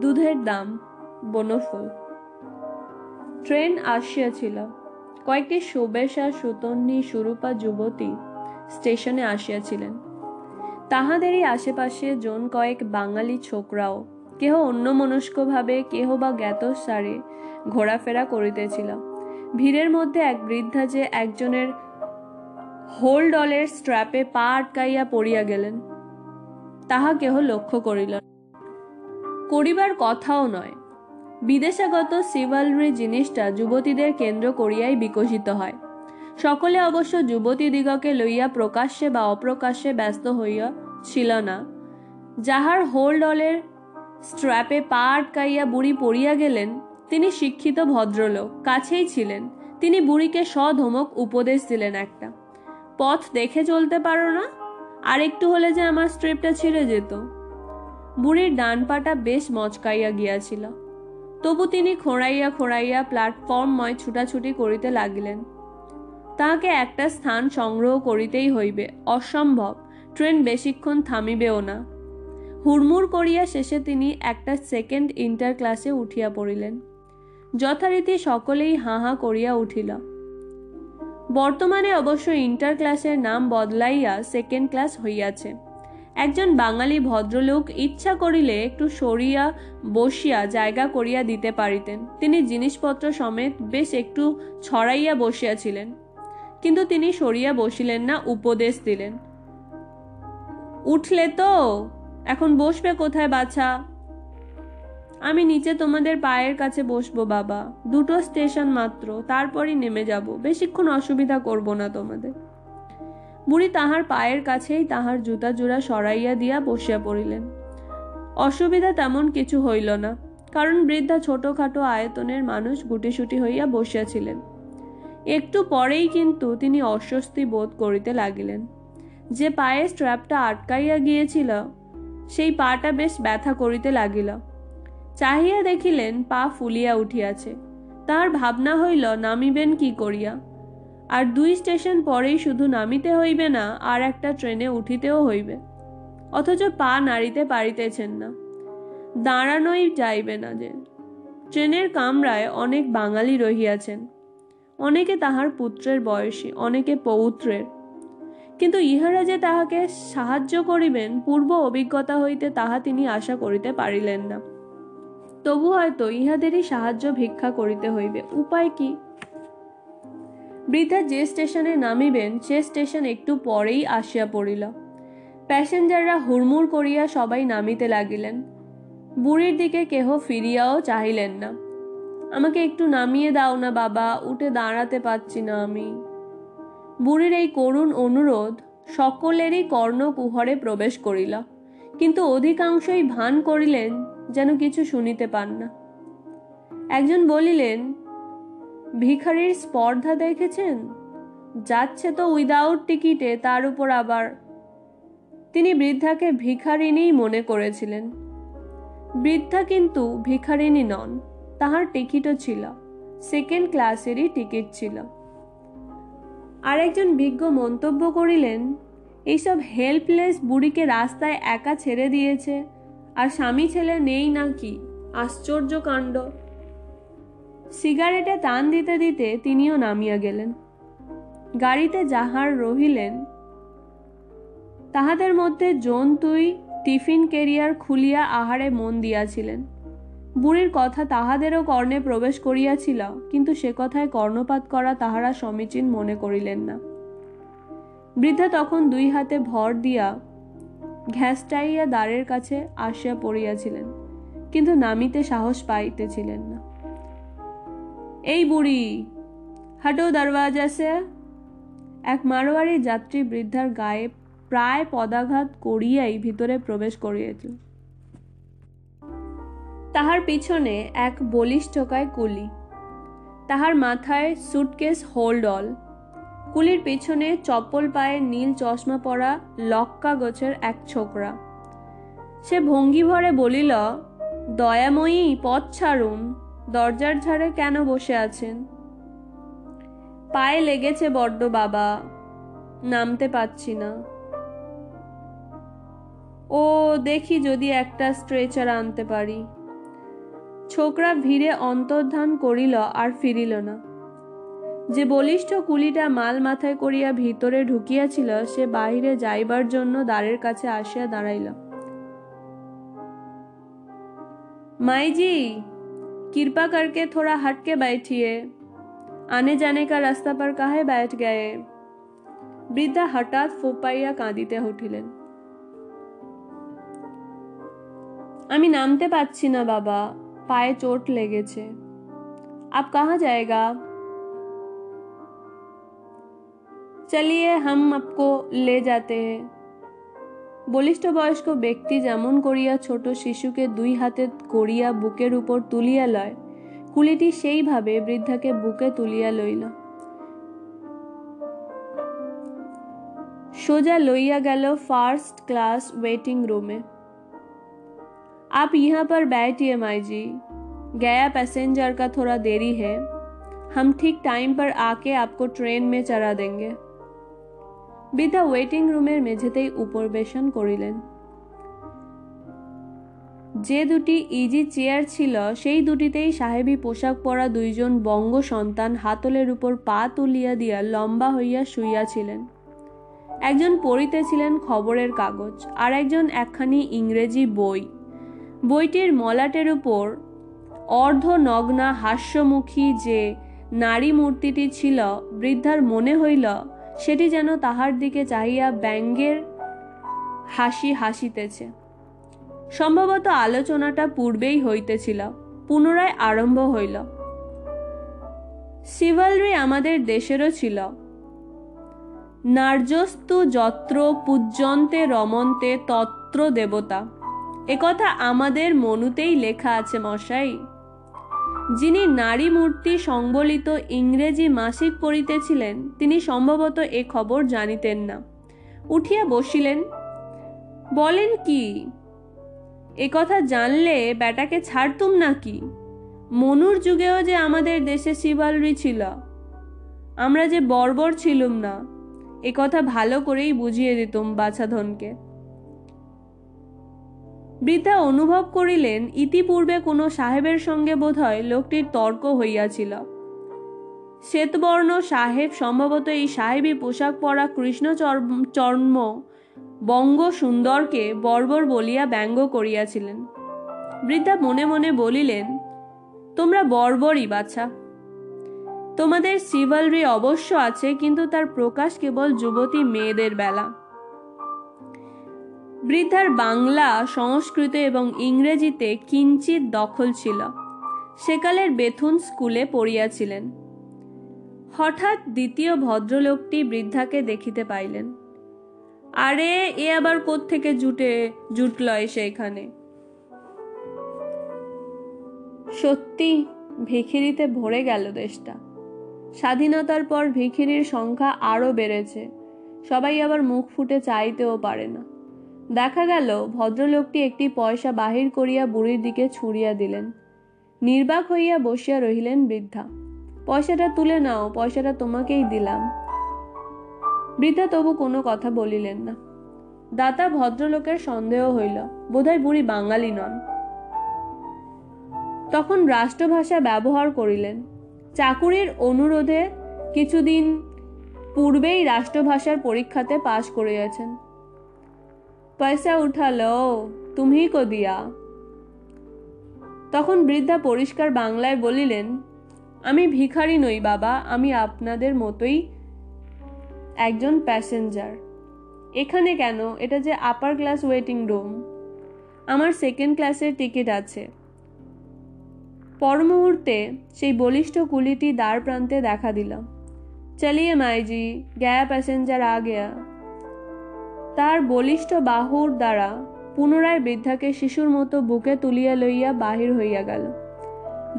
দুধের দাম বনফুল। ট্রেন আসিয়াছিল। কয়েকটি সুবেশা, সুতন্নি, সুরূপা যুবতী স্টেশনে আসিয়াছিলেন। তাহাদেরই আশেপাশে জন কয়েক বাঙালি ছোকরাও কেহ অন্যমনস্কভাবে, কেহ বা জ্ঞাত সারে ঘোরাফেরা করিতেছিল। ভিড়ের মধ্যে এক বৃদ্ধা যে একজনের হোলডলের স্ট্র্যাপে পা আটকাইয়া পড়িয়া গেলেন, তাহা কেহ লক্ষ্য করিল। করিবার কথাও নয়। বিদেশাগত সিভালরি জিনিসটা যুবতীদের কেন্দ্র করিয়াই বিকশিত হয়। সকলে অবশ্য যুবতীদিগকে লইয়া প্রকাশ্যে বা অপ্রকাশ্যে ব্যস্ত হইয়া ছিল না। যাহার হোলডলের স্ট্র্যাপে পা আটকাইয়া বুড়ি পড়িয়া গেলেন, তিনি শিক্ষিত ভদ্রলোক, কাছেই ছিলেন। তিনি বুড়িকে সধমক উপদেশ দিলেন একটা, পথ দেখে চলতে পারো না? আর একটু হলে যে আমার স্ট্রিপটা ছিঁড়ে যেত। বুড়ির ডান পাটা বেশ মচকাইয়া গিয়াছিল। তবু তিনি খোঁড়াইয়া খোঁড়াইয়া প্ল্যাটফর্মময় ছুটাছুটি করিতে লাগিলেন। তাহাকে একটা স্থান সংগ্রহ করিতেই হইবে, অসম্ভব, ট্রেন বেশিক্ষণ থামিবেও না। হুড়মুড় করিয়া শেষে তিনি একটা সেকেন্ড ইন্টার ক্লাসে উঠিয়া পড়িলেন। যথারীতি সকলেই হাঁ হাঁ করিয়া উঠিল। বর্তমানে অবশ্য ইন্টার ক্লাসের নাম বদলাইয়া সেকেন্ড ক্লাস হইয়াছে। একজন বাঙালি ভদ্রলোক ইচ্ছা করিলে একটু সরিয়া বসিয়া জায়গা করিয়া দিতে পারিতেন। তিনি জিনিসপত্র সমেত বেশ একটু ছড়াইয়া বসিয়াছিলেন। কিন্তু তিনি সরিয়া বসিলেন না, উপদেশ দিলেন। উঠলে তো? এখন বসবে কোথায় বাছা? আমি নিচে তোমাদের পায়ের কাছে বসবো বাবা। দুটো স্টেশন মাত্র, তারপরই নেমে যাব। বেশিক্ষণ অসুবিধা করব না তোমাদের। বুড়ি তাহার পায়ের কাছেই তাহার জুতা জোড়া সরাইয়া দিয়া বসিয়া পড়িলেন। অসুবিধা তেমন কিছু হইল না, কারণ বৃদ্ধা ছোটখাটো আয়তনের মানুষ গুটিসুটি হইয়া বসিয়াছিলেন। একটু পরেই কিন্তু তিনি অস্বস্তি বোধ করিতে লাগিলেন। যে পায়ে স্ট্র্যাপটা আটকাইয়া গিয়েছিল, সেই পাটা বেশ ব্যথা করিতে লাগিল। চাহিয়া দেখিলেন পা ফুলিয়া উঠিয়াছে। তার ভাবনা হইল, নামিবেন কি করিয়া? আর দুই স্টেশন পরেই শুধু নামিতে হইবে না, আর একটা ট্রেনে উঠিতেও হইবে। অথচ পা নাড়িতে পারিতেছেন না। দাঁড়ানোই যাইবে না যে। ট্রেনের কামরায় অনেক বাঙালি রহিয়াছেন। অনেকে তাহার পুত্রের বয়সী, অনেকে পৌত্রের। কিন্তু ইহারা যে তাহাকে সাহায্য করিবেন, পূর্ব অভিজ্ঞতা হইতে তাহা তিনি আশা করিতে পারিলেন না। তবু হয়তো ইহাদেরই সাহায্য ভিক্ষা করিতে হইবে। উপায় কি? বৃদ্ধা যে স্টেশনে নামিবেন, সে স্টেশন একটু পরেই আসিয়া পড়িল। প্যাসেঞ্জাররা হুড়মুড় করিয়া সবাই নামিতে লাগিলেন। বুড়ির দিকে কেহ ফিরিয়াও চাহিলেন না। আমাকে একটু নামিয়ে দাও না বাবা, উঠে দাঁড়াতে পারছি না আমি। বুড়ির এই করুণ অনুরোধ সকলেরই কর্ণকুহরে প্রবেশ করিল, কিন্তু অধিকাংশই ভান করিলেন যেন কিছু শুনিতে পান না। একজন বলিলেন ভিখারির স্পর্ধা দেখেছেন? যাচ্ছে তো উইদাউট টিকিটে তার উপর আবার। তিনি বৃদ্ধাকে ভিখারিনীই মনে করেছিলেন। বৃদ্ধা কিন্তু ভিখারিনী নন, তাহার টিকিটও ছিল সেকেন্ড ক্লাসেরই টিকিট ছিল। আরেকজন বিজ্ঞ মন্তব্য করিলেন, এইসব হেল্পলেস বুড়িকে রাস্তায় একা ছেড়ে দিয়েছে, আর স্বামী ছেলে নেই নাকি? আশ্চর্য কাণ্ড। সিগারেটে টান দিতে দিতে তিনিও নামিয়া গেলেন। গাড়িতে যাহার রহিলেন, তাহাদের মধ্যে জন্তুই টিফিন কেরিয়ার খুলিয়া আহারে মন দিয়াছিলেন। বুড়ির কথা তাহাদেরও কর্ণে প্রবেশ করিয়াছিল, কিন্তু সে কথায় কর্ণপাত করা তাহারা সমীচীন মনে করিলেন না। বৃদ্ধা তখন দুই হাতে ভর দিয়া ঘ্যাসটাইয়া দ্বারের কাছে আসিয়া পড়িয়াছিলেন, কিন্তু নামিতে সাহস পাইতেছিলেন না। এই বুড়ি, হাটো দরওয়াজা সে। এক মারোয়ারি যাত্রী বৃদ্ধার গায়ে প্রায় পদাঘাত করিয়াই ভিতরে প্রবেশ করিয়াছিল তাহার পিছনে এক বলিষ্ঠকায় কুলি। তাহার মাথায় সুটকেস হোল্ড অল কুলির পিছনে চপ্পল পায়ে নীল চশমা পরা লক্কা গোছের এক ছোকরা। সে ভঙ্গি ভরে বলিল, দয়াময়ী, পথ ছাড়ুন। দরজার ঝাড়ে কেন বসে আছেন? পায়ে লেগেছে বড্ড বাবা, নামতে পাচ্ছি না। ও দেখি যদি একটা স্ট্রেচার আনতে পারি। ছোকরা ভিড়ে অন্তর্ধান করিল আর ফিরিল না। যে বলিষ্ঠ কুলিটা মাল মাথায় করিয়া ভিতরে ঢুকিয়াছিল, সে বাহিরে যাইবার জন্য দ্বারের কাছে আসিয়া দাঁড়াইল। মাইজি! कृपा करके थोड़ा हट के बैठिए आने जाने का रास्ता पर काहे बैठ गए বৃদ্ধা হঠাৎ ফোপাইয়া কাঁদিতে উঠিলেন আমি নামতে পাচ্ছি না বাবা পায়ে চোট লেগেছে আপ কাহা জায়গা চলিয়ে হাম আপকো লে যাতে হ্যাঁ বলিষ্ঠ বয়স্ক ব্যক্তি যেমন করিয়া ছোট শিশুকে দুই হাতে করিয়া বুকের উপর তুলিয়া লয় কুলিটি সেইভাবে বৃদ্ধাকে বুকে তুলিয়া লইল সোজা লইয়া গেল ফার্স্ট क्लास वेटिंग रूम में आप यहाँ पर बैठिए माई जी गया पैसेंजर का थोड़ा देरी है हम ठीक टाइम पर आके आपको ट्रेन में चढ़ा देंगे বৃদ্ধা ওয়েটিং রুমের মেঝেতেই উপবেশন করিলেন। যে দুটি ইজি চেয়ার ছিল, সেই দুটিতেই সাহেবী পোশাক পরা দুইজন বঙ্গ সন্তান হাতলের উপর পা তুলিয়া দিয়া লম্বা হইয়া শুইয়াছিলেন। একজন পড়িতেছিলেন খবরের কাগজ, আর একজন একখানি ইংরেজি বই। বইটির মলাটের উপর অর্ধ নগ্না হাস্যমুখী যে নারী মূর্তিটি ছিল, বৃদ্ধার মনে হইল সেটি যেন তাহার দিকে চাহিয়া ব্যঙ্গের হাসি হাসিতেছে। সম্ভবত আলোচনাটা পূর্বেই হইতেছিল, পুনরায় আরম্ভ হইল। সিভালরি আমাদের দেশেরও ছিল। নার্যস্তু যত্র পূজ্যন্তে রমন্তে তত্র দেবতা। একথা আমাদের মনুতেই লেখা আছে মশাই। যিনি নারী মূর্তি সংবলিত ইংরেজি মাসিক পড়িতেছিলেন, তিনি সম্ভবত এ খবর জানিতেন না। উঠিয়া বসিলেন। বলেন কি? এ কথা জানলে বেটাকে ছাড়তুম নাকি? মনুর যুগেও যে আমাদের দেশে শিবালরি ছিল আমরা যে বর্বর ছিলুম না। এ কথা ভালো করেই বুঝিয়ে দিতুম বাছাধনকে বৃদ্ধা অনুভব করিলেন, ইতিপূর্বে কোনো সাহেবের সঙ্গে বোধহয় লোকটির তর্ক হইয়াছিল। শ্বেতবর্ণ সাহেব সম্ভবত এই সাহেবী পোশাক পরা কৃষ্ণ চর্ম বঙ্গ সুন্দরকে বর্বর বলিয়া ব্যঙ্গ করিয়াছিলেন। বৃদ্ধা মনে মনে বলিলেন, তোমরা বর্বরই বাছা। তোমাদের সিভালরি অবশ্য আছে, কিন্তু তার প্রকাশ কেবল যুবতী মেয়েদের বেলা। বৃদ্ধার বাংলা, সংস্কৃত এবং ইংরেজিতে কিঞ্চিত দখল ছিল। সেকালের বেথুন স্কুলে পড়িয়াছিলেন। হঠাৎ দ্বিতীয় ভদ্রলোকটি বৃদ্ধাকে দেখিতে পাইলেন। আরে, এ আবার থেকে জুটে, জুটল এসে এখানে? সত্যি, ভিখিরিতে ভরে গেল দেশটা। স্বাধীনতার পর ভিখিরির সংখ্যা আরও বেড়েছে। সবাই আবার মুখ ফুটে চাইতেও পারে না। দেখা গেল, ভদ্রলোকটি একটি পয়সা বাহির করিয়া বুড়ির দিকে ছুড়িয়া দিলেন। নির্বাক হইয়া বসিয়া রহিলেন বৃদ্ধা। পয়সাটা তুলে নাও, পয়সাটা তোমাকেই দিলাম। বৃদ্ধা তবু কোনো কথা বলিলেন না। দাতা ভদ্রলোকের সন্দেহ হইল, বোধহয় বুড়ি বাঙালি নন। তখন রাষ্ট্রভাষা ব্যবহার করিলেন। চাকুরির অনুরোধে কিছুদিন পূর্বেই রাষ্ট্রভাষার পরীক্ষাতে পাশ করিয়াছেন। পয়সা উঠালো তুমি কো দিয়া। তখন বৃদ্ধা পরিষ্কার বাংলায় বলিলেন, আমি ভিখারি নই বাবা, আমি আপনাদের মতোই একজন প্যাসেঞ্জার এখানে কেন? এটা যে আপার ক্লাস ওয়েটিং রুম আমার সেকেন্ড ক্লাসের টিকিট আছে। পর মুহূর্তে সেই বলিষ্ঠ কুলিটি দ্বার প্রান্তে দেখা দিল চলিয়ে মাইজি, গ্যা প্যাসেঞ্জার আ গেয়া। তার বলিষ্ঠ বাহুর দ্বারা পুনরায় বৃদ্ধাকে শিশুর মতো বুকে তুলিয়া লইয়া বাহির হইয়া গেল।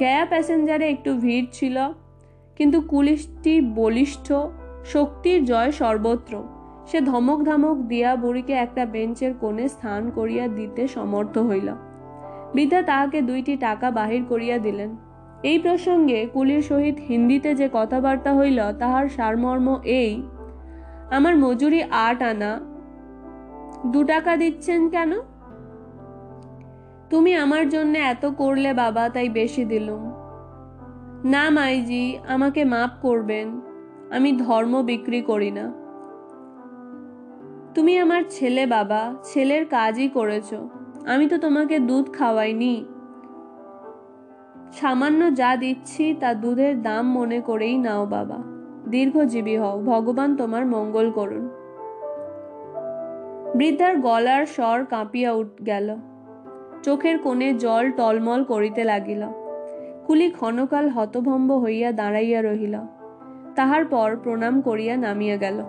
গয়া প্যাসেঞ্জারে একটু ভিড় ছিল, কিন্তু কুলিশটি বলিষ্ঠ, শক্তির জয় সর্বত্র। সে ধমক ধমক দিয়া বুড়িকে একটা বেঞ্চের কোণে স্থান করিয়া দিতে সমর্থ হইল। বৃদ্ধা তাহাকে দুইটি টাকা বাহির করিয়া দিলেন। এই প্রসঙ্গে কুলির সহিত হিন্দিতে যে কথাবার্তা হইল, তাহার সারমর্ম এই, আমার মজুরি আট আনা দু টাকা দিচ্ছেন কেন? তুমি আমার জন্য এত করলে বাবা, তাই বেশি দিলুম। না মাইজি, আমাকে মাপ করবেন, আমি ধর্ম বিক্রি করি না। তুমি আমার ছেলে বাবা, ছেলের কাজই করেছ, আমি তো তোমাকে দুধ খাওয়াইনি। সামান্য যা দিচ্ছি, তা দুধের দাম মনে করেই নাও বাবা। দীর্ঘজীবী হও, ভগবান তোমার মঙ্গল করুন। বৃদ্ধার গলার স্বর কাঁপিয়া উঠ গেল। চোখের কোণে জল টলমল করিতে লাগিল। কুলি ক্ষণকাল হতভম্ব হইয়া দাঁড়াইয়া রহিল। তাহার পর প্রণাম করিয়া নামিয়া গেল।